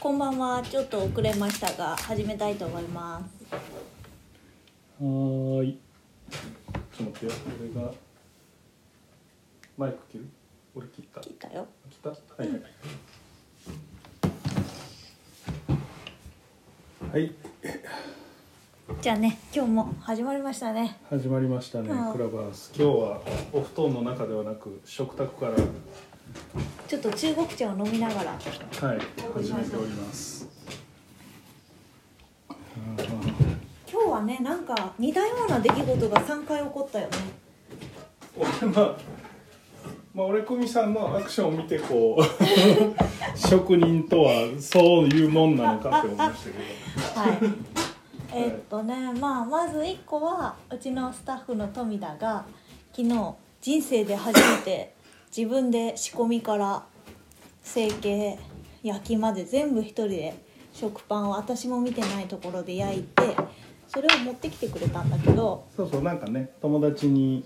こんばんは。ちょっと遅れましたが、始めたいと思います。はーい。ちょっと待ってよ。俺が。マイク切る？俺切った？切聞いたよ。った？はいはい。はい、じゃあね、今日も始まりましたね。始まりましたね。うんクラブハウス。今日はお布団の中ではなく、食卓から。ちょっと中国茶を飲みながら。はい、始めております。今日はね、なんか似たような出来事が3回起こったよね。俺まあ、まあ、俺久美さんのアクションを見てこう 職人とはそういうもんなのかって思いましたけ はい。えーっとね、まあまず1個はうちのスタッフの富田が昨日人生で初めて自分で仕込みから成形焼きまで全部一人で食パンを私も見てないところで焼いてそれを持ってきてくれたんだけどどそうそうなんかね友達に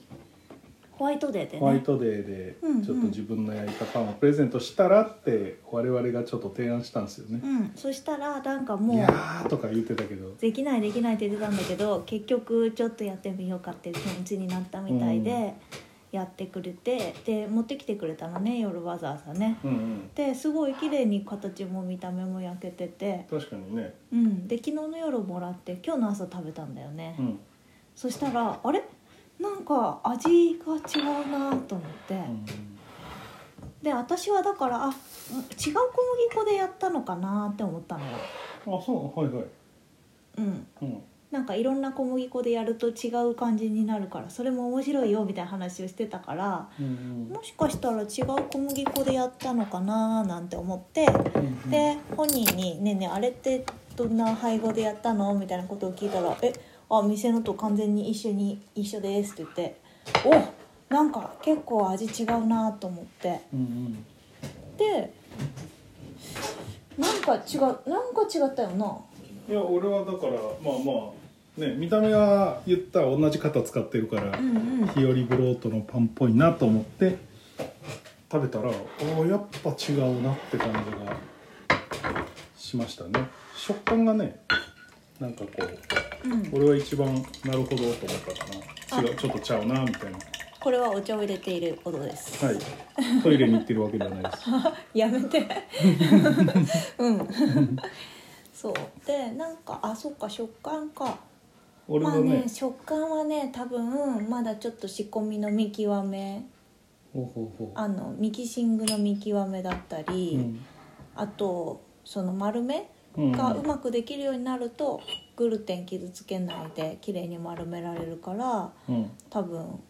ホワイトデーでね。ホワイトデーでちょっと自分の焼いたパンをプレゼントしたらって我々がちょっと提案したんですよね。う、ん。そしたらなんかいもうやーとか言ってたけど。できないできないって言ってたんだけど結局ちょっとやってみようかっていう気持ちになったみたいで、やってくれてで持ってきてくれたのね夜わざわざね。うんうん。ですごい綺麗に形も見た目も焼けてて。確かにね。うん。で昨日の夜もらって今日の朝食べたんだよね、うん、そしたらあれ？なんか味が違うなと思って、うんで私はだからあ違う小麦粉でやったのかなって思ったのよ。あそう？はいはい、うん。うん、なんかいろんな小麦粉でやると違う感じになるからそれも面白いよみたいな話をしてたからうんもしかしたら違う小麦粉でやったのかななんて思ってうんで本人に「ねえねえあれってどんな配合でやったの?」みたいなことを聞いたら「えあ店のと完全に一緒に一緒です」って言って「おなんか結構味違うな」と思ってうんうん。でなんか違うなんか違ったよな。いや俺はだからまあまあね見た目は言ったら同じ型使ってるから、うんうん。日和ブロートのパンっぽいなと思って食べたらああやっぱ違うなって感じがしましたね。食感がねなんかこううん。俺は一番なるほどと思ったかな。違うちょっとちゃうなみたいな。これはお茶を入れていることです。はい。トイレに行ってるわけではないです。やめて。うん。そう。でなんかあそっか食感かまあ俺はね,、ね食感はね多分まだちょっと仕込みの見極め。ほうほうほう。あのミキシングの見極めだったり、うん。あとその丸めうん。がうまくできるようになるとグルテン傷つけないで綺麗に丸められるからうん。多分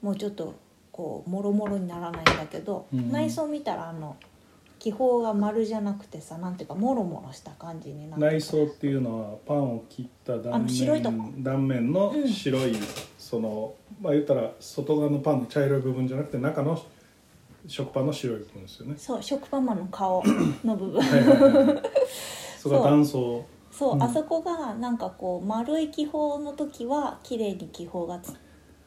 もうちょっとこうもろもろにならないんだけど、うん。内装見たらあの気泡が丸じゃなくてさなんていうかもろもろした感じになって内装っていうのはパンを切ったあ断の白いとこ。面断面のうん。白い、そのまあ言ったら外側のパンの茶色い部分じゃなくて中の食パンの白い部分ですよね。そう食パンマンの顔の部分。はいそこが断層。そう、うん。あそこがなんかこう丸い気泡の時は綺麗に気泡がつ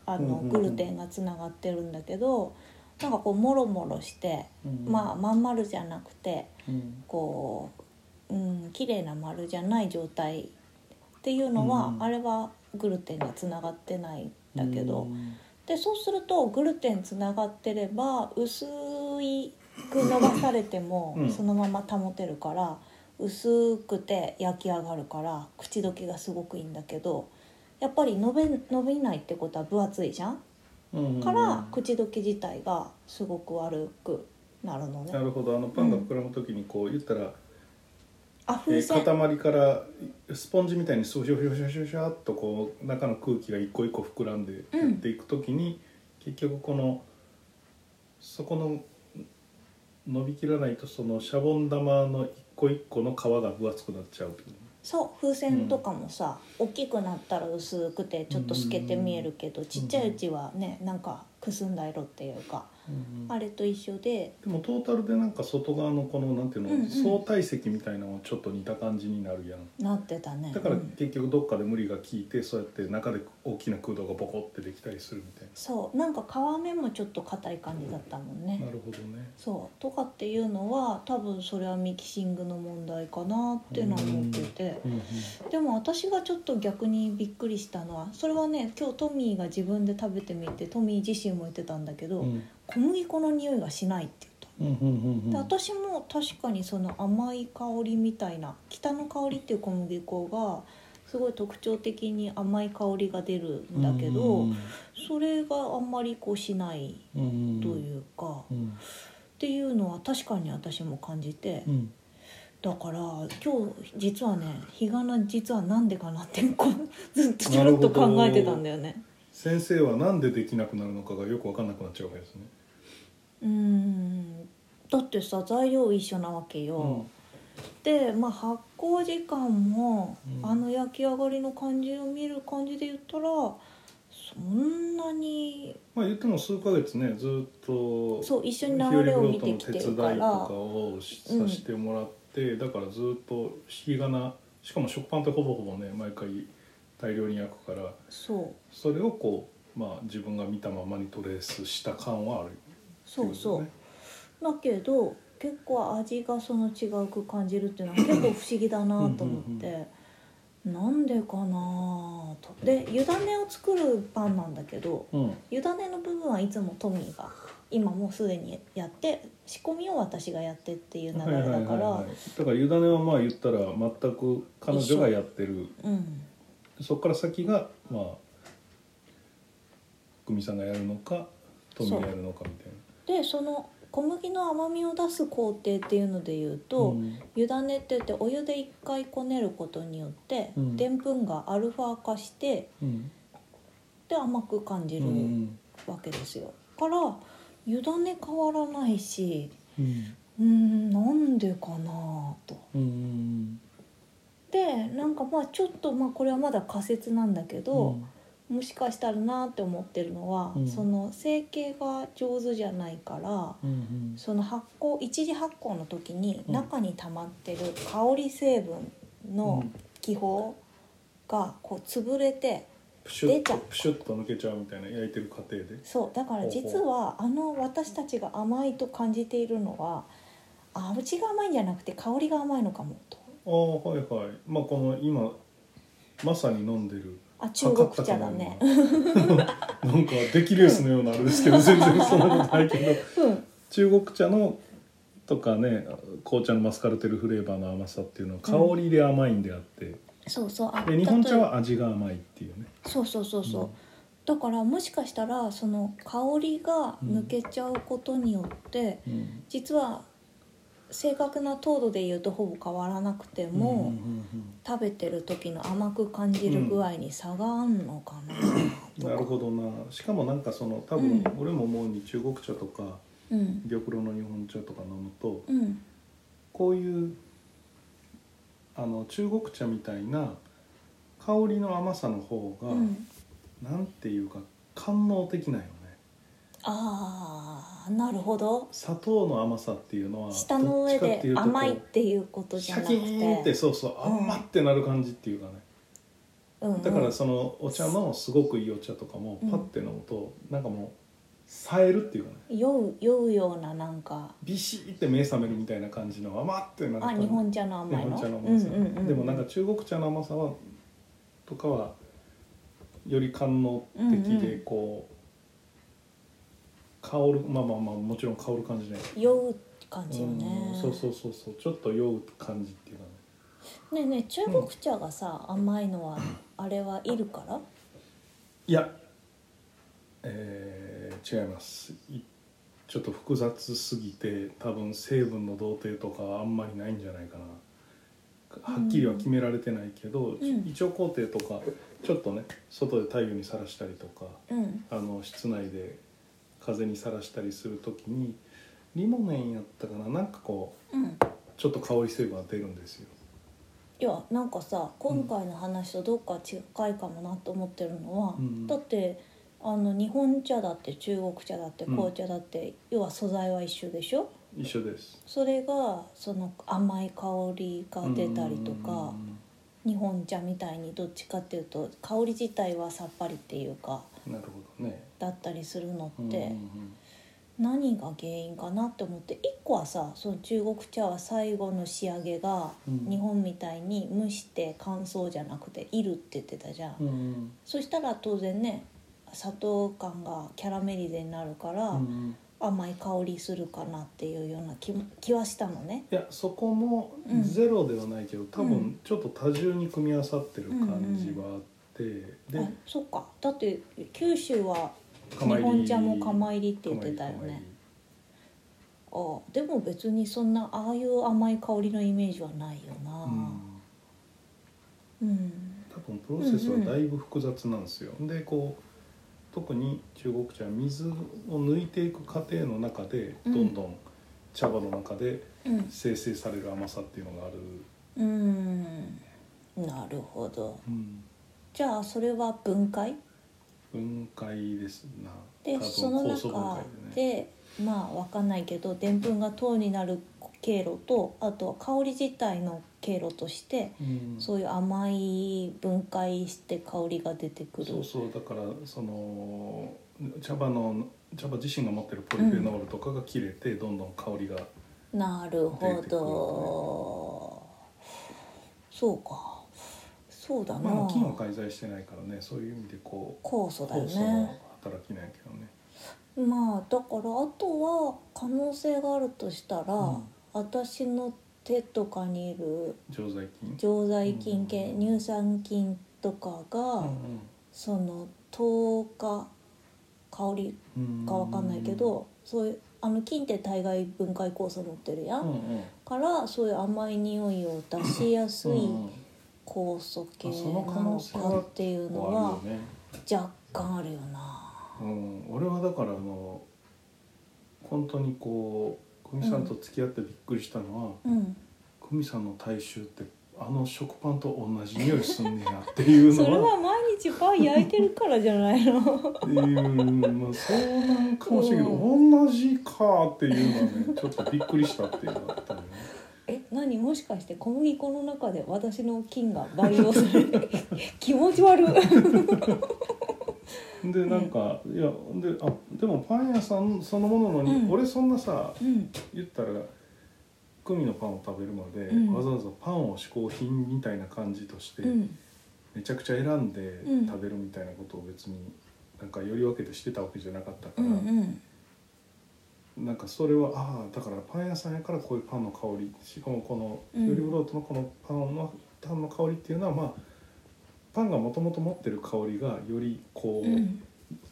あの、うんうんうん。グルテンがつながってるんだけどなんかこうもろもろして、うん。まあまん丸じゃなくてうん。こう、うん、綺麗な丸じゃない状態っていうのは、うん。あれはグルテンがつながってないんだけど、うん。でそうするとグルテンつながってれば薄いく伸ばされてもうん。そのまま保てるから、薄くて焼き上がるから口どけがすごくいいんだけどやっぱり伸び伸びないってことは分厚いじゃんから口どけ自体がすごく悪くなるのね。な。るほど。あのパンが膨らむ時にこう言ったら、あえ風船、ー塊からスポンジみたいにスシュシュシュシュシュっとこう中の空気が一個一個膨らんでうんやっていく時に、結局このそこの伸びきらないとそのシャボン玉の一個一個の皮が分厚くなっちゃうそう風船とかもさ、大きくなったら薄くてちょっと透けて見えるけど、ちっちゃいうちはねなんかくすんだ色っていうか。うんあれと一緒で。でもトータルでなんか外側のこのなんていうの、うんうん。相対積みたいなのはちょっと似た感じになるやん。なってたね。だからうん。結局どっかで無理が効いてそうやって中で大きな空洞がボコってできたりするみたいそう。なんか皮目もちょっと硬い感じだったもんね。ななるほどね。そう。とかっていうのは多分それはミキシングの問題かなっていうのは思ってて。うんうん。でも私がちょっと逆にびっくりしたのはそれはね今日トミーが自分で食べてみてトミー自身も言ってたんだけど、うん小麦粉の匂いがしないって言ったうんうん私も確かにその甘い香りみたいな北の香りっていう小麦粉がすごい特徴的に甘い香りが出るんだけど、うんそれがあんまりこうしないというか、っうん。ていうのは確かに私も感じて、うん。だから今日実はね日がな実はなんでかなってこうずっとちょろっと考えてたんだよね。先生はなんでできなくなるのかがよく分かんなくなっちゃうわけですねうーんだってさ材料一緒なわけよ。で、まあ、発酵時間も、うん。あの焼き上がりの感じを見る感じで言ったらそんなにまあ言っても数ヶ月ねずっとそう一緒に流れを見てきてるか手伝いとからをさせてもらって、だからずっと日がなしかも食パンってほぼほぼね毎回大量に焼くからそう。それをこうまあ自分が見たままにトレースした感はあるそうそう、ね。だけど結構味がその違うく感じるっていうのは結構不思議だなと思って。なんでかなと。で湯種を作るパンなんだけどうん。湯種の部分はいつもトミーが今もうすでにやって仕込みを私がやってっていう流はいはいれだから。はいはいだから湯種はまあ言ったら全く彼女がやってる。うん。そこから先がまあ久美さんがやるのかトミーがやるのかみたいなでその小麦の甘みを出す工程っていうので言うと、うん。湯種って言ってお湯で一回こねることによってうん。でんぷんがアルファ化してうん。で甘く感じうるん。わけですよ。から湯種変わらないしうん。なんでかなと。うんでなんかまあちょっとまあこれはまだ仮説なんだけど、もしかしたらなって思ってるのは、うん。その成形が上手じゃないから。うんうん。その発酵一次発酵の時にうん。中に溜まってる香り成分の気泡がこう潰れて出ちゃうとプシュッと抜けちゃうみたいな焼いてる過程で。そう。だから実はあの私たちが甘いと感じているのは味が甘いんじゃなくて香りが甘いのかもと。ああはいはい。まあこの今まさに飲んでるあ中国茶だねなんかデキレースのようなあれですけど全然そんなことないけど。うん。中国茶のとかね紅茶のマスカルテルフレーバーの甘さっていうのは香りで甘いんであって、そうそう。あで日本茶は味が甘いっていうね。そうそうそうそう、うん。だからもしかしたらその香りが抜けちゃうことによって、うん。実は正確な糖度で言うとほぼ変わらなくても、うんうんうん食べてる時の甘く感じる具合に差があんのかな。とか、なるほどな。しかもなんかその多分うん。俺も思うに中国茶とかうん。玉露の日本茶とか飲むとうん。こういうあの中国茶みたいな香りの甘さの方が、うん。なんていうか官能的なんよねああなるほど。砂糖の甘さっていうのは舌の上でどっちかっていうとこう甘いっていうことじシゃなくャキーンっててそうそううん甘ってなる感じっていうかね、うんうん。だからそのお茶のすごくいいお茶とかもうん。パッて飲むとなんかもう冴えるっていうかね。酔う酔うようななんか。ビシーって目覚めるみたいな感じの甘ってなるあ日本茶の甘いの？日本茶のうん甘さ、うんうん、でもなんか中国茶の甘さはとかはより官能的でこう、香るまあまあまあもちろん香る感じじゃない酔う感じよね。うんそうそうそうそう。ちょっと酔う感じっていうかね。ねえねえ中国茶がさ、甘いのはあれはいるから？いやえー違います。いちょっと複雑すぎて多分成分の同定とかあんまりないんじゃないかな。はっきりは決められてないけど、ん。胃腸工程とかちょっとね外で太陽にさらしたりとかうん。あの室内で風にさらしたりする時にリモネンやったかな？なんかこううん。ちょっと香り成分が出るんですよ。いやなんかさ今回の話とどっか近いかもなと思ってるのは、うん。だってあの日本茶だって中国茶だってうん。紅茶だって、要は素材は一緒でしょ？一緒です。それがその甘い香りが出たりとか日本茶みたいにどっちかっていうと香り自体はさっぱりっていうかなるほどね。だったりするのって何が原因かなって思って一個はさその中国茶は最後の仕上げがうん。日本みたいに蒸して乾燥じゃなくているって言ってたじゃん。うんうん。そしたら当然ね砂糖感がキャラメリゼになるから、甘い香りするかなっていうような気も気はしたのね。いやそこもうん。ゼロではないけど、多うん。分ちょっと多重に組み合わさってる感じはあって、あでそっか。だって九州は日本茶も釜入りって言ってたよね。あでも別にそんなああいう甘い香りのイメージはないよな。うん。うん。多分プロセスはだいぶ複雑なんですよ、でこう特に中国茶は水を抜いていく過程の中でうん。どんどん茶葉の中でうん。生成される甘さっていうのがある、うん。なるほど。うんじゃあそれは分解？分解ですな。でその中解でまあわかんないけどでんぷんが糖になる経路とあとは香り自体の経路としてうん。そういう甘い分解して香りが出てくる。そうそうだからその茶葉の茶葉自身が持ってるポリフェノールとかが切れてどんどん香りがなるほ出てくるど、そうかそうだな、まあ菌は介在してないからねそういう意味でこう酵素だよね。働きなんやけどね。まあだからあとは可能性があるとしたら、うん私の手とかにいる常在菌常在菌系、うん。乳酸菌とかが、その糖化香りうん。かわかんないけど、そういうあの菌って大概分解酵素持ってるやん、うんうん。からそういう甘い匂いを出しやすいうん酵素系なのかっていうのは若干あるよな。うん、俺はだからあの本当にこう久美さんと付き合ってびっくりしたのは、うん、久美さんの体臭ってあの食パンと同じ匂いすんねやっていう それのはは毎日パン焼いてるからじゃないの？っていうまあそうなんかもしれんけど、同じかっていうのはねちょっとびっくりしたっていうのがあったよねえ何？もしかして小麦粉の中で私の菌が培養される気持ち悪い。でなんか、いやであでもパン屋さんそのもののに、うん。俺そんなさうん。言ったらグミのパンを食べるまで、うん。わざわざパンを嗜好品みたいな感じとして、うん。めちゃくちゃ選んでうん。食べるみたいなことを別になんかより分けてしてたわけじゃなかったかうら、んうんなんかそれはああだからパン屋さんやからこういうパンの香りしかもこのうん。フリブロートのこのパンのパンの香りっていうのはまあパンがもともと持ってる香りがよりこう、うん。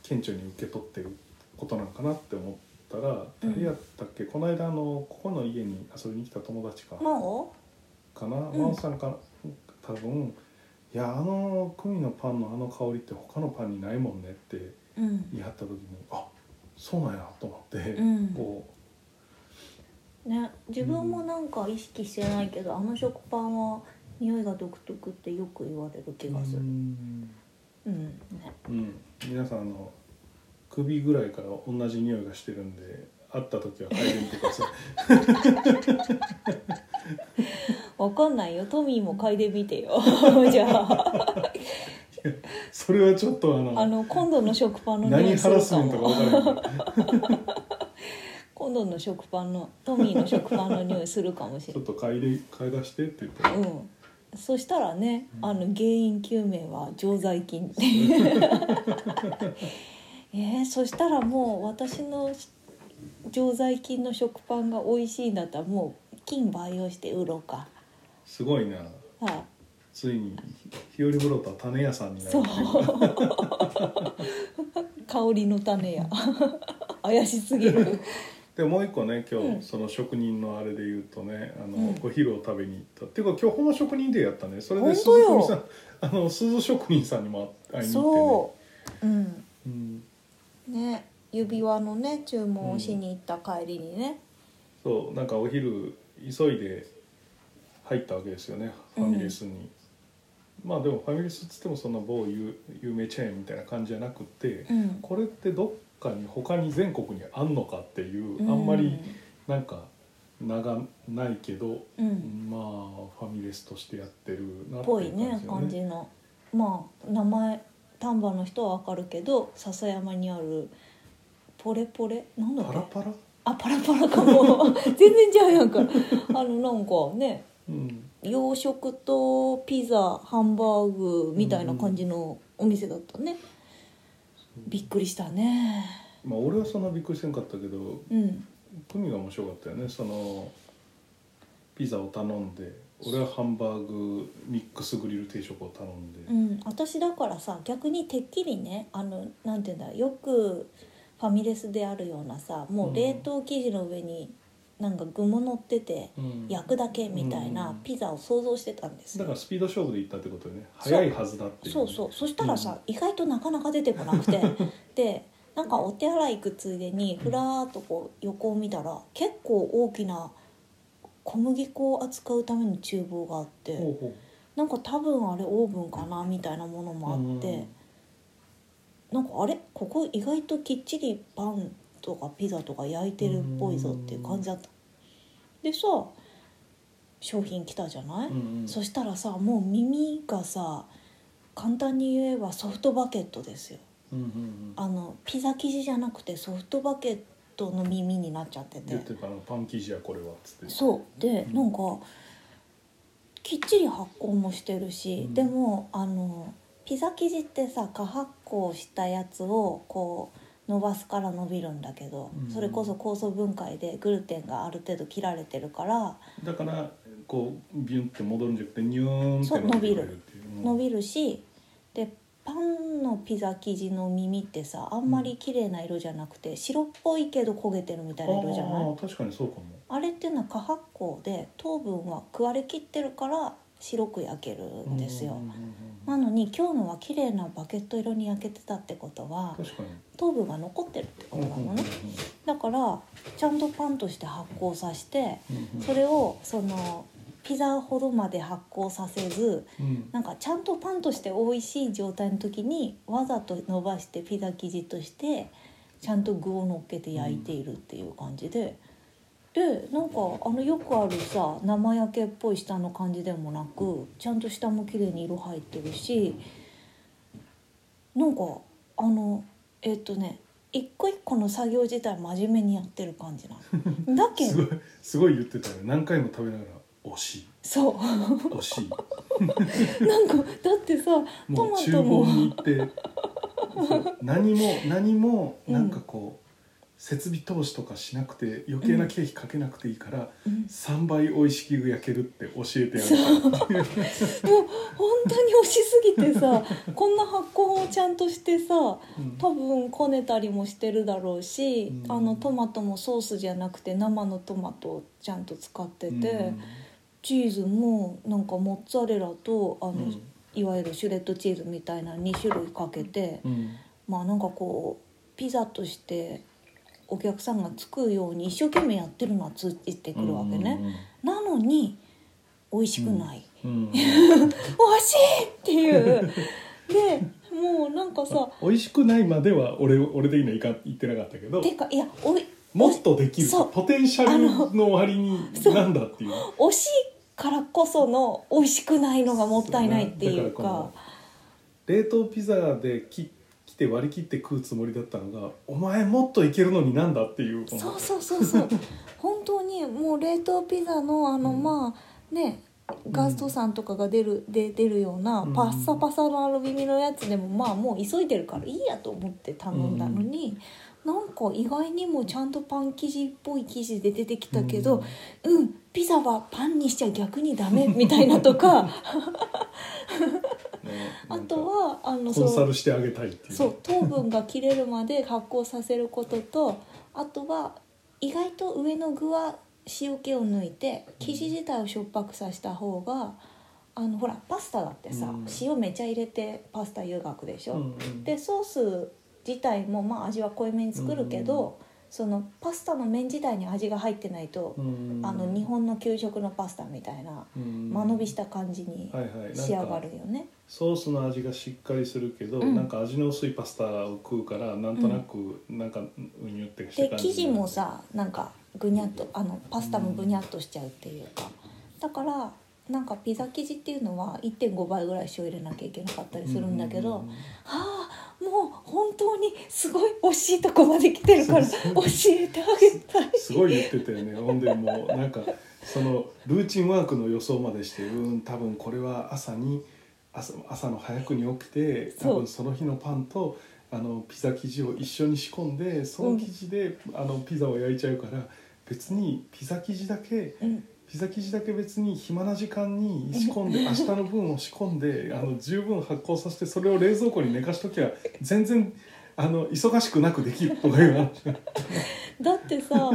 顕著に受け取ってることなんかなって思ったら、うん誰やったっけ？この間あのここの家に遊びに来た友達か、真央？かな、ん。真央さんかな？多分いやあのクミのパンのあの香りって他のパンにないもんねってうん。言い張った時にあそうなんやと思って、うん。こね自分もなんか意識してないけど、あの食パンは匂いが独特ってよく言われる気うがする。うん。うん。ねうん。皆さんあの首ぐらいから同じ匂いがしてるんで会った時は嗅いでみてください。わかんないよ。トミーも嗅いでみてよ。じゃあそれはちょっとあのあの今度の食パンの匂何ハラスメントかも分からな？い今度の食パンのトミーの食パンの匂いするかもしれない。ちょっと嗅いで嗅い出してって言ったらうん。そしたらね、あの原因究明は常在菌 えー、そしたらもう私の常在菌の食パンが美味しいんだったらもう菌培養して売ろうか。すごいな。はついに日和ブロートは種屋さんになる。そう。香りの種や怪しすぎる。でもう一個ね今日、うん。その職人のあれで言うとねあの、うん。お昼を食べに行った。っていうか今日ほんま職人でやったね。それで鈴本当よ。組さんあの鈴職人さんにも会いに行そう。うん。ってねうん。ね指輪のね注文をしに行った帰りにね、そう。なんかお昼急いで入ったわけですよね。ファミレスに、まあでもファミレスっつってもその某有有名チェーンみたいな感じじゃなくて、うん。これってどっかに他に全国にあんのかっていう、うん。あんまりなんか名がないけど、うん。まあファミレスとしてやってるなってぽいいうね。感じの。まあ名前丹波の人はわかるけど笹山にあるポレポレ？なんだっけ？パラパラ、あパラパラかも。全然ちゃうやんか。あのなんかねうん、洋食とピザハンバーグみたいな感じのお店だったね、びっくりしたね。まあ俺はそんなびっくりせんかったけどうん。が面白かったよね。そのピザを頼んで俺はハンバーグミックスグリル定食を頼んで、うん、私だからさ逆にてっきりねあのなんていうんだよくファミレスであるようなさもう冷凍生地の上になんか具も乗っててうん。焼くだけみたいうん。なピザを想像してたんですよ。だからスピード勝負で行ったってことよね早いはずだっていうそうそう。そしたらさ、意外となかなか出てこなくて。でなんかお手洗い行くついでにふらーっとこう横を見たら結構大きな小麦粉を扱うための厨房があってなんか多分あれオーブンかなみたいなものもあって。なんかあれ？ここ意外ときっちりパンとかピザとか焼いてるっぽいぞっていう感じだった。でさ商品来たじゃない、うんうん。そしたらさもう耳がさ簡単に言えばソフトバケットですよ。うんうんうん。あのピザ生地じゃなくてソフトバケットの耳になっちゃってて。パン生地やこれはっつって。そう。でうん。なんかきっちり発酵もしてるし、うん。でもあのピザ生地ってさ過発酵したやつをこう伸ばすから伸びるんだけど、うん。それこそ酵素分解でグルテンがある程度切られてるからだからこうビュンって戻るんじゃなくてニューンって伸びる伸びる。しでパンのピザ生地の耳ってさあんまり綺麗な色じゃなくて白っぽいけど焦げてるみたいな色じゃない？確かにそうかも。あれっていうのは過発酵で糖分は食われきってるから白く焼けるんですよ。うんうんうんうんなのに今日のは綺麗なバケット色に焼けてたってことは糖分が残ってるってことなのね。うんだからちゃんとパンとして発酵させてそれをそのピザほどまで発酵させずうん。なんかちゃんとパンとして美味しい状態の時にわざと伸ばしてピザ生地としてちゃんと具を乗っけて焼いているっていう感じで、でなんかあのよくあるさ生焼けっぽい下の感じでもなくちゃんと下も綺麗に色入ってるしなんかあのえっとね一個一個の作業自体真面目にやってる感じなの。だけどすごいすごい言ってたよ。何回も食べながら惜しい。そう。惜しい。なんかだってさトマトも。房に行って何も何もうんなんかこう、設備投資とかしなくて余計な経費かけなくていいから、うん。3倍美味しく焼けるって教えてやるもう本当に惜しすぎてさ こんな発酵をちゃんとしてさうん。多分こねたりもしてるだろうし、うん。あのトマトもソースじゃなくて生のトマトをちゃんと使ってて、うん。チーズもなんかモッツァレラとあの、うん。いわゆるシュレッドチーズみたいな2種類かけて、うん。まあなんかこうピザとしてお客さんが作るように一生懸命やってるのは通じてくるわけね。なのに美味しくない。美味しいっていう。でもうなんかさ美味しくないまでは俺俺的にはいか言ってなかったけど。てかいやおいもっとできる。ポテンシャルの割になんだっていう。惜しいからこその美味しくないのがもったいないっていうか。冷凍ピザでき来て割り切って食うつもりだったのがお前もっといけるのになんだっていうそうそうそうそう。本当にもう冷凍ピザのあの、うん。まあねガストさんとかが出るで出るようなうん。パッサパサのアルビミのやつでもまあもう急いでるからいいやと思って頼んだのに、なんか意外にもちゃんとパン生地っぽい生地で出てきたけど、うん、ピザはパンにしちゃ逆にダメみたいなとか。ね あとはあのコンサそうルしてあげたいっていうそう糖分が切れるまで発酵させることとあとは意外と上の具は塩気を抜いて生地自体をしょっぱくさせた方があのほらパスタだってさ、うん。塩めちゃ入れてパスタ湯がくでしょ、うんうん。でソース自体もまあ味は濃いめに作るけど、そのパスタの麺自体に味が入ってないと、うん。あの日本の給食のパスタみたいなうん。間延びした感じにはいはい。仕上がるよね。ソースの味がしっかりするけど、うん。なんか味の薄いパスタを食うからなんとなくなんかうにゅってしたで生地もさなんかぐにゃっとあのパスタもぐにゃっとしちゃうっていうか。だからなんかピザ生地っていうのは1.5倍ぐらい塩入れなきゃいけなかったりするんだけど、うんはあもう本当にすごい惜しいとこまで来てるから教えてあげたい。すごい言ってたよね。ほんでもうなんかそのルーチンワークの予想までしてうん多分これは朝に朝朝の早くに起きて多分その日のパンとあのピザ生地を一緒に仕込んでその生地で、あのピザを焼いちゃうから別にピザ生地だけうんピザ生地だけ別に暇な時間に仕込んで明日の分を仕込んで あの十分発酵させてそれを冷蔵庫に寝かしときゃ全然あの忙しくなくできるとかいう話。だってさ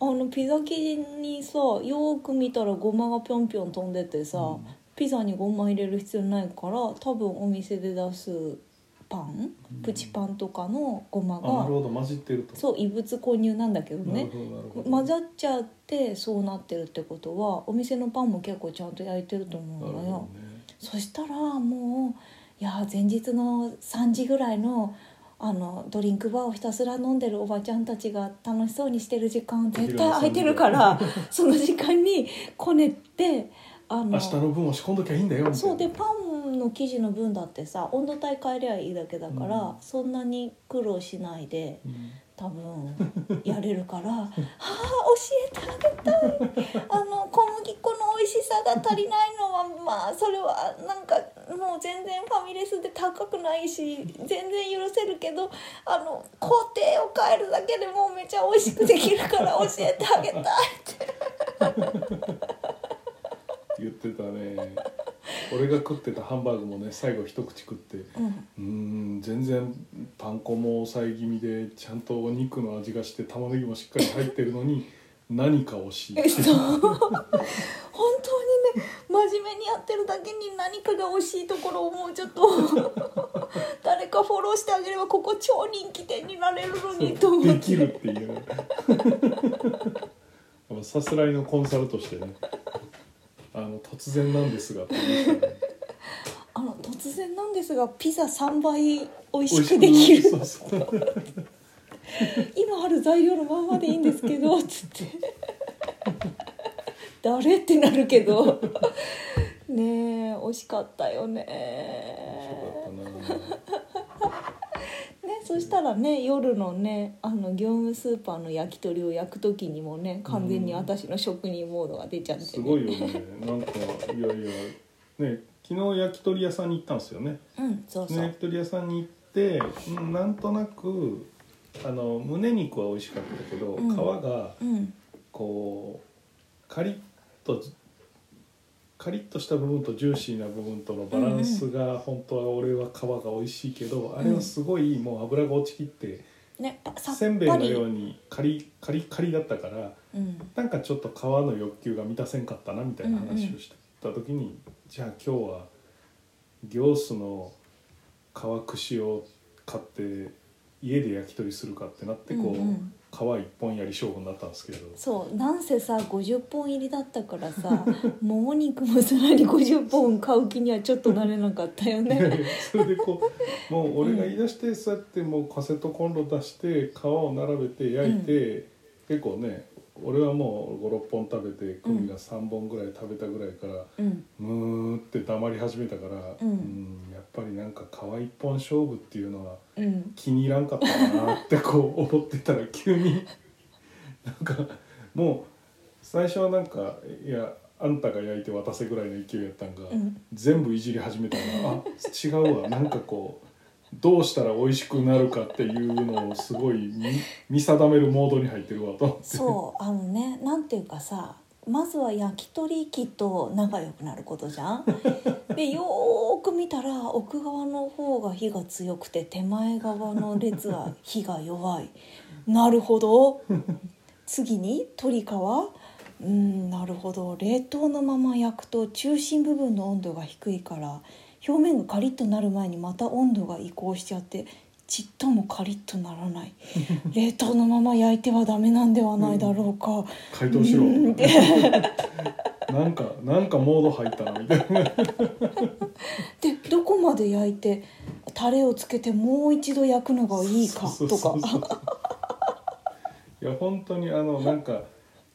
あのピザ生地にさよーく見たらごまがぴょんぴょん飛んでてさ、うん。ピザにごま入れる必要ないから多分お店で出すパン？プチパンとかのごまが。そう異物混入なんだけどね。混ざっちゃってそうなってるってことはお店のパンも結構ちゃんと焼いてると思うのよ。ね。そしたらもういや前日の3時ぐらいのあのドリンクバーをひたすら飲んでるおばちゃんたちが楽しそうにしてる時間絶対空いてるからその時間にこねってあの明日の分を仕込んどきゃいいんだよそうでパンの生地の分だってさ温度帯変えりゃいいだけだから、うん。そんなに苦労しないでうん。多分やれるから「は あ教えてあげたい」あの小麦粉の美味しさが足りないのはまあそれはなんかもう全然ファミレスで高くないし全然許せるけどあの工程を変えるだけでもうめちゃ美味しくできるから教えてあげたいって。言ってたね俺が食ってたハンバーグもね最後一口食ってうん。全然パン粉も抑え気味でちゃんとお肉の味がして玉ねぎもしっかり入ってるのに 何か惜しい。えそう。本当にね真面目にやってるだけに何かが惜しいところをもうちょっと 誰かフォローしてあげればここ超人気店になれるのにと思って。できるっていうさすらいのコンサルとしてね突然なんですがって言いましたねあの突然なんですがピザ3倍美味しくできる。今ある材料のまんまでいいんですけどつって。誰ってなるけど。ねえ惜しかったよね、そしたらね夜のねあの業務スーパーの焼き鳥を焼く時にもね完全に私の職人モードが出ちゃって、ね、すごいよね。なんかいやいやね昨日焼き鳥屋さんに行ったんですよね。うんそうそう、焼き鳥屋さんに行ってうんなんとなくあの胸肉は美味しかったけど、うん。皮がうん。こうカリッとカリッとした部分とジューシーな部分とのバランスが本当は俺は皮が美味しいけど、あれはすごいもう油が落ちきって、ねせん。べいのようにカリカリカリだったからうんなんかちょっと皮の欲求が満たせんかったなみたいな話をした時に、じゃあ今日は行スの皮串を買って家で焼き鳥するかってなってこう、うんうん。皮一本やり勝負になったんですけど。そうなんせさ50本入りだったからさ もも肉もさらに50本買う気にはちょっとなれなかったよね。それでこうもう俺が言い出してそうやってもうカセットコンロ出して皮を並べて焼いて、結構ね俺はもう56本食べて久美が3本ぐらい食べたぐらいから、うん。ムーって黙り始めたから、うん。やっぱりなんか皮一本勝負っていうのはうん。気に入らんかったかなってこう思ってたら急に なんかもう最初はなんかいやあんたが焼いて渡せぐらいの勢いやったんが、うん。全部いじり始めたらあ違うわ。なんかこうどうしたら美味しくなるかっていうのをすごい見見定めるモードに入ってるわとそうあのねなんていうかさまずは焼き鳥機と仲良くなることじゃん。でよーく見たら奥側の方が火が強くて手前側の列は火が弱い。なるほど。次に鶏皮。うんなるほど。冷凍のまま焼くと中心部分の温度が低いから表面がカリッとなる前にまた温度が移行しちゃってちっともカリッとならない。冷凍のまま焼いてはダメなんではないだろうか、回答しろ。うん。で なんかなんかモード入ったなみたいな。でどこまで焼いてタレをつけてもう一度焼くのがいいかとか。いや本当にあのなんか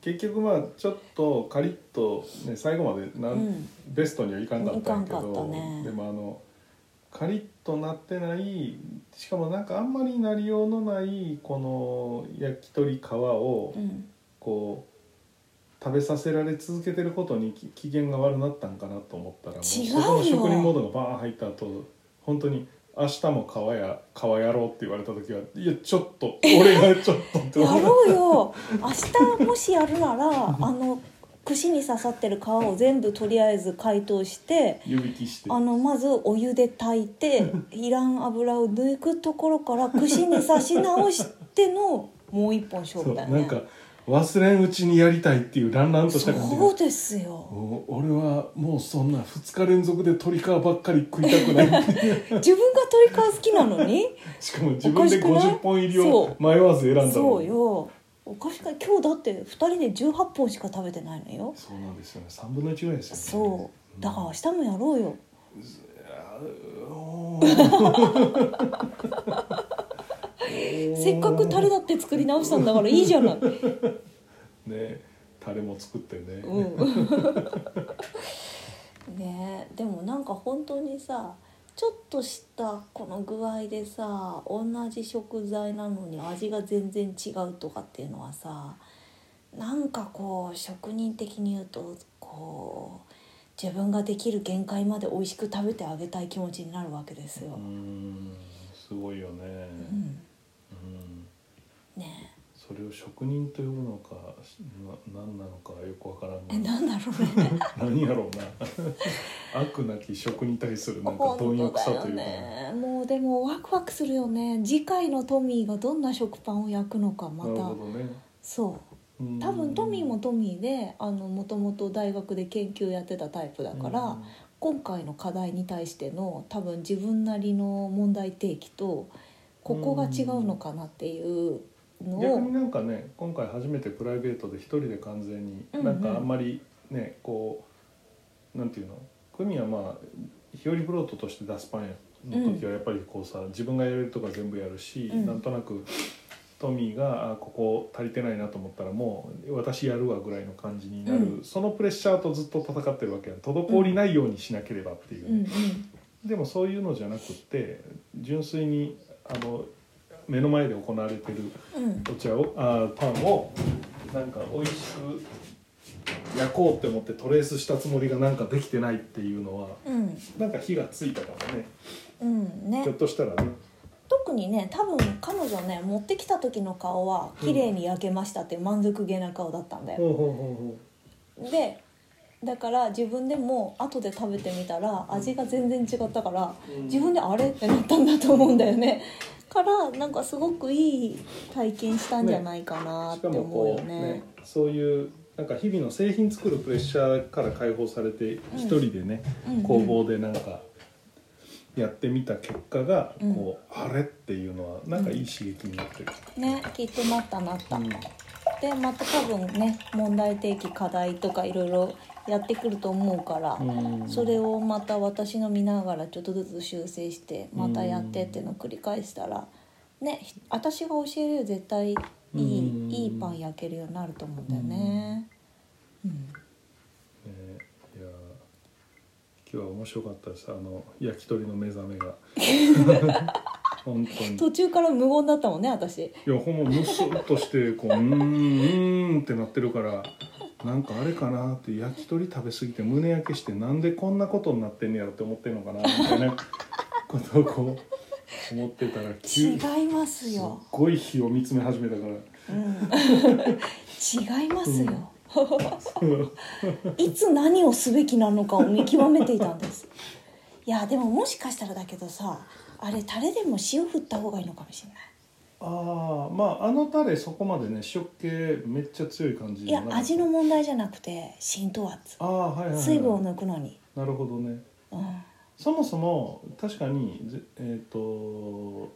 結局まあちょっとカリッと、ね、最後までなん、うん。ベストにはいかんかったんやけいかんかど、ったね。でもあのカリッとなってないしかもなんかあんまりなりようのないこの焼き鳥皮をうん。こう食べさせられ続けてることにき機嫌が悪なったんかなと思ったらも違うよそこの職人モードがバーン入った後本当に明日も皮や皮やろうって言われた時はいやちょっと俺がちょっとってやろうよ。明日もしやるならあの串に刺さってる皮を全部とりあえず解凍して湯引きして。あのまずお湯で炊いていらん油を抜くところから串に刺し直してのもう一本勝負だよね。なんか忘れんうちにやりたいっていうランランとした感じが。そうですよ。お俺はもうそんな2日連続で鶏皮ばっかり食いたくない。自分が鶏皮好きなのに？しかも自分でおかしくない50本入りを迷わず選んだのに。そうよ。おかしくない。今日だって2人で18本しか食べてないのよ。そうなんですよね。3分の1ぐらいですよね。そう。だから明日もやろうよ せっかくタレだって作り直したんだからいいじゃない。ねタレも作ってね、うん。ねえでもなんか本当にさちょっとしたこの具合でさ同じ食材なのに味が全然違うとかっていうのはさなんかこう職人的に言うとこう自分ができる限界まで美味しく食べてあげたい気持ちになるわけですよ。うー。んすごいよね、うん、うんね。それを職人と呼ぶのかな何なのかよくわからんえなんだろうね。何やろうな。悪なき食に対するなんか貪欲さというか。ねもうでもワクワクするよね。次回のトミーがどんな食パンを焼くのかまた。ね。そう。うん。多分トミーもトミーでもともと大学で研究やってたタイプだから、うん。今回の課題に対しての多分自分なりの問題提起とここが違うのかなっていうのを、逆になんかね今回初めてプライベートで一人で完全に、うんうん。なんかあんまりねこうなんていうの？クミはまあ日和フロートとして出すパンの時はやっぱりこうさ、自分がやれるとか全部やるし、うん。なんとなくトミーがあここ足りてないなと思ったらもう私やるわぐらいの感じになる、うん。そのプレッシャーとずっと戦ってるわけやん。滞りないようにしなければっていう。ね、うんうん。でもそういうのじゃなくって純粋にあの目の前で行われてるうん。お茶をあパンをなんか美味しく焼こうって思ってトレースしたつもりがなんかできてないっていうのはうん。なんか火がついたかもね。うんね。ひょっとしたらね。特にね多分彼女ね持ってきた時の顔は綺麗に焼けましたって満足げな顔だったんだよ、ほうほうほうほでだから自分でも後で食べてみたら味が全然違ったからう自分であれってなったんだと思うんだよね。からなんかすごくいい体験したんじゃないかなって思うよね。ねそういうなんか日々の製品作るプレッシャーから解放されて一人でね、うん。工房でなんかやってみた結果がうん。こう、あれっていうのはなんかいい刺激になってる、ねきっとなったなった、うん。でまた多分ね問題提起課題とかいろいろやってくると思うから、うん。それをまた私の見ながらちょっとずつ修正してまたやってっていうのを繰り返したらねひ私が教えるより絶対いいうん。いいパン焼けるようになると思うんだよね。うん。ねいや今日は面白かったです。あの焼き鳥の目覚めが。本当に。途中から無言だったもんね私。いやほんまムスッとしてこううーんうーんってなってるからなんかあれかなって焼き鳥食べ過ぎて胸焼けしてなんでこんなことになってんねやろって思ってんのかなみたいな ことをこう思ってたら違いますよ。ごい火を見つめ始めたからうん、違いますよ。いつ何をすべきなのかを見極めていたんです。いやでももしかしたらだけどさあれタレでも塩振った方がいいのかもしれない。ああまああのタレそこまでね塩気めっちゃ強い感じいや味の問題じゃなくて浸透圧。ああはいはい、はい、水分を抜くのに、なるほどね。うん、そもそも確かにぜえっ、と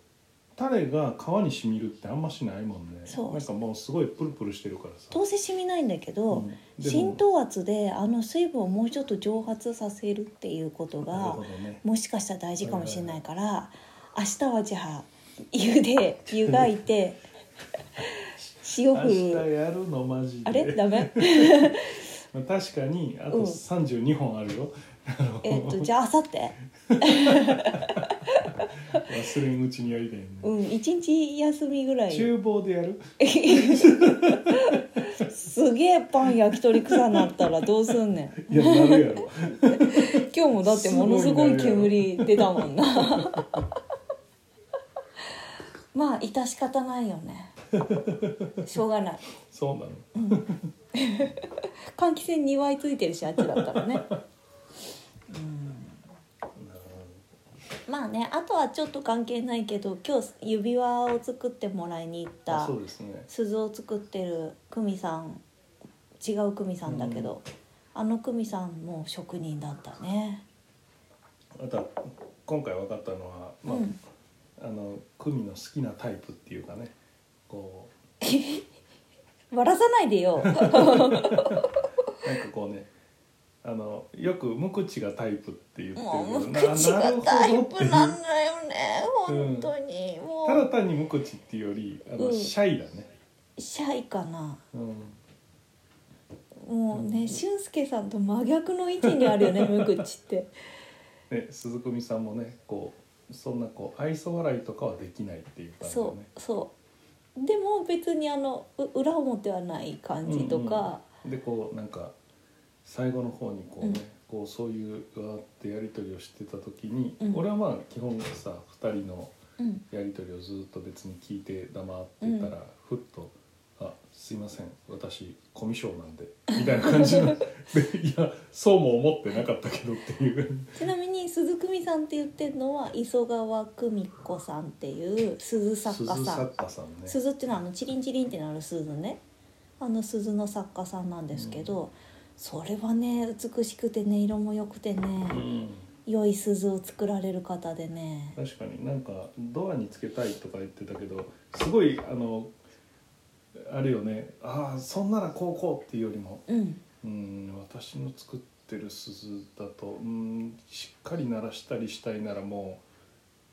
タレが皮にしみるってあんましないもんね。そう。なんかもうすごいプルプルしてるからさ。どうせ染みないんだけど、うん。浸透圧であの水分をもうちょっと蒸発させるっていうことがね。もしかしたら大事かもしれないから、明日はじゃあ湯で湯がいて塩明日振るやるのマジで。あれ？ダメ？まあ確かにあとうん。32本あるよ、えっとじゃあ明後日？忘れんうちにやりたいね、うん一日休みぐらい。厨房でやる？すげえパン焼き鳥臭なったらどうすんねん。いやなるやろ。今日もだってものすごい煙出たもんなまあ致し方ないよね。しょうがない。そうなの。換気扇2枚ついてるしあっちだったらね。まあねあとはちょっと関係ないけど今日指輪を作ってもらいに行っあたそうですね。鈴を作ってる久美さん。違う久美さんだけど、あの久美さんも職人だったね。あとは今回分かったのは、まあうんあのクミの好きなタイプっていうかねこ笑 さないでよ。う なんかこうねあのよく無口がタイプって言ってるもう無な口がタイプなんだよねうん本当に、もただう単に無口っていうよりあの、うん。シャイだね、シャイかな。うん、もうね俊介さんと真逆の位置にあるよね無口って。ね鈴組さんもねこうそんなこう愛想笑いとかはできないっていう感じだそねうそう。でも別にあのう裏表はない感じとか、でこうなんか最後の方にこうね、うん。こうそういうわーってやり取りをしてた時に、うん。俺はまあ基本さ2人のうん。やり取りをずっと別に聞いて黙ってたら、ふっと「あすいません私コミュ障なんで」みたいな感じの。でいやそうも思ってなかったけどっていう。ちなみに鈴久美さんって言ってるのは磯川久美子さんっていう鈴作家鈴さん。作家さんね。鈴っていうのはあのチリンチリンってなる鈴ね。あの鈴の作家さんなんですけど、それはね美しくてね色も良くてね、うん。良い鈴を作られる方でね。確かになんかドアにつけたいとか言ってたけどすごいあのあれよね。ああそんならこうこうっていうよりも。うん。うん私の作ってる鈴だとうんしっかり鳴らしたりしたいならも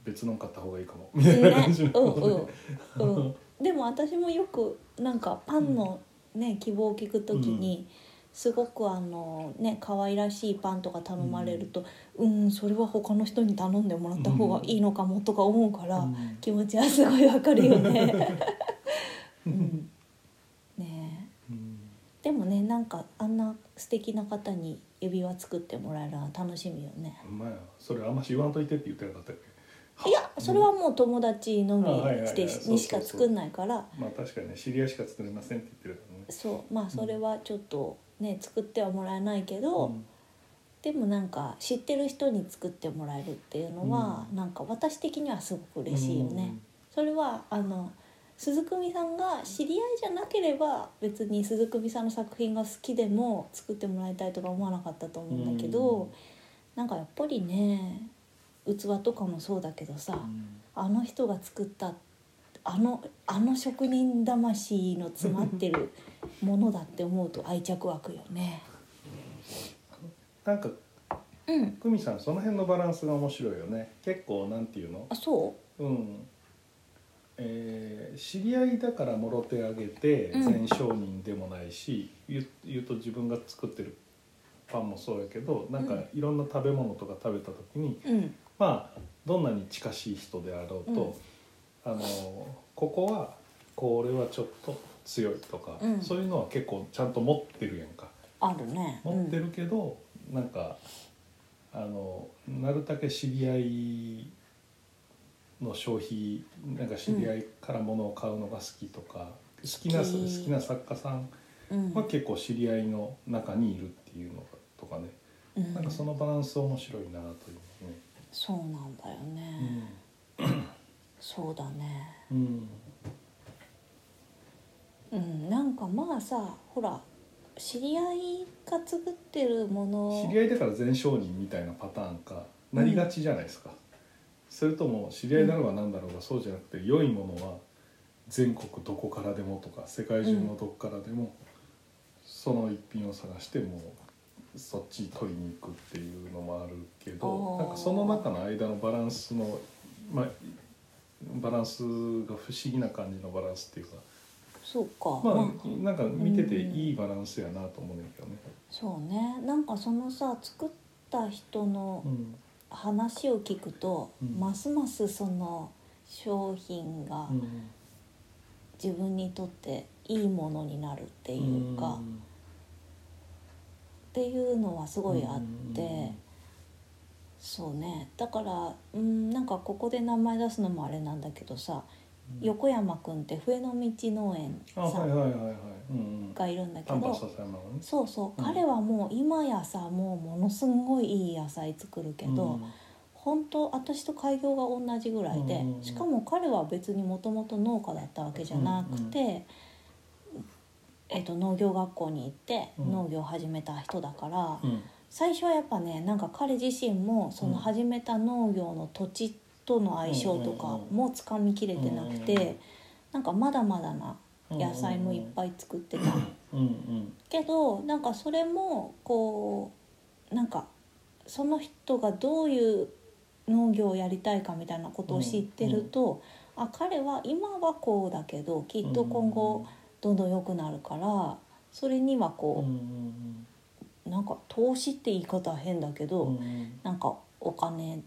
う別の買った方がいいかも。みたいな感じねの、うんうんうん、でも私もよくなんかパンのね希望を聞くときに、すごくあのね可愛らしいパンとか頼まれるとうんそれは他の人に頼んでもらった方がいいのかもとか思うから、うん。気持ちはすごいわかるよね。うん、ねなんかあんな素敵な方に指輪作ってもらえるのは楽しみよね。ほんまや。それあんまし言わんといてって言ってなかったっけ？いやそれはもう友達のみしてにしか作んないから。まあ確かにね知り合いしか作れませんって言ってるからね。そうまあそれはちょっとね作ってはもらえないけど、うん。でもなんか知ってる人に作ってもらえるっていうのは、なんか私的にはすごく嬉しいよね。それはあの鈴久美さんが知り合いじゃなければ別に鈴久美さんの作品が好きでも作ってもらいたいとか思わなかったと思うんだけど、うん。なんかやっぱりね器とかもそうだけどさ、うん。あの人が作ったあのあの職人魂の詰まってるものだって思うと愛着湧くよね。なんかうん、久美さんその辺のバランスが面白いよね。結構なんていうの？あそう？んえー知り合いだからもろ手あげてうん。全商人でもないし、言う言うと自分が作ってるパンもそうやけどなんかうん。いろんな食べ物とか食べた時に、ううん。まあどんなに近しい人であろうと、あのここはこれはちょっと強いとか、うん。そういうのは結構ちゃんと持ってるやんか。あるね。持ってるけど、なんかあのなるだけ知り合いの消費なんか知り合いから物を買うのが好きとか、好きな好き。な作家さんうん、は結構知り合いの中にいるっていうのとかね、うん。なんかそのバランス面白いなというね。そうなんだよね。そうだね。うん。うん、なんかまあさ、ほら知り合いが作ってるもの。知り合いだから全商人みたいなパターンか。なりがちじゃないですか、それとも知り合いだろうが何だろうがそうじゃなくて良いものは全国どこからでもとか世界中のどこからでもその一品を探してもうそっち取りに行くっていうのもあるけどなんかその中の間のバランスのまあバランスが不思議な感じのバランスっていうかそうか、ままああなんか見てていいバランスやなと思うんだけどね。そうね。なんかそのさ作った人のうん話を聞くと、うん。ますますその商品がうん自分にとっていいものになるっていうか、っていうのはすごいあって、うん。そうね。だからうんなんかここで名前出すのもあれなんだけどさ、横山くんって笛の道農園あさん。がいるんだけど。そうそう、うん。彼はもう今やさもうものすごいいい野菜作るけど、本当私と開業が同じぐらいで、うんしかも彼は別にもともと農家だったわけじゃなくて、えっと農業学校に行ってうん。農業を始めた人だから、うん。最初はやっぱねなんか彼自身もそのうん。始めた農業の土地との相性とかもつかみきれてなくて、なんかまだまだな野菜もいっぱい作ってた。けどなんかそれもこうなんかその人がどういう農業をやりたいかみたいなことを知ってると、あ彼は今はこうだけどきっと今後どんどん良くなるからそれにはうんうこんう、なんか投資って言い方は変だけど、うんなんかお金うん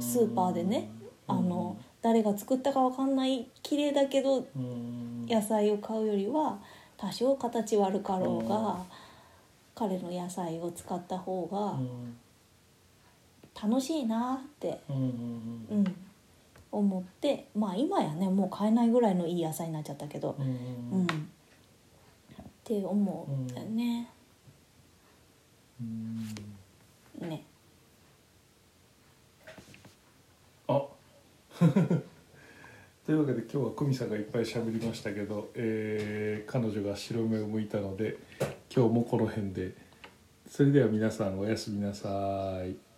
スーパーでねあの誰が作ったかわかんない綺麗だけどうん。野菜を買うよりは多少形悪かろうが、うん。彼の野菜を使った方うがん。楽しいなって、うん思ってまあ今やねもう買えないぐらいのいい野菜になっちゃったけど、うんうんって思うんだよね。うん。ね というわけで今日は久美さんがいっぱい喋りましたけど、えー彼女が白目を向いたので今日もこの辺でそれでは皆さんおやすみなさい。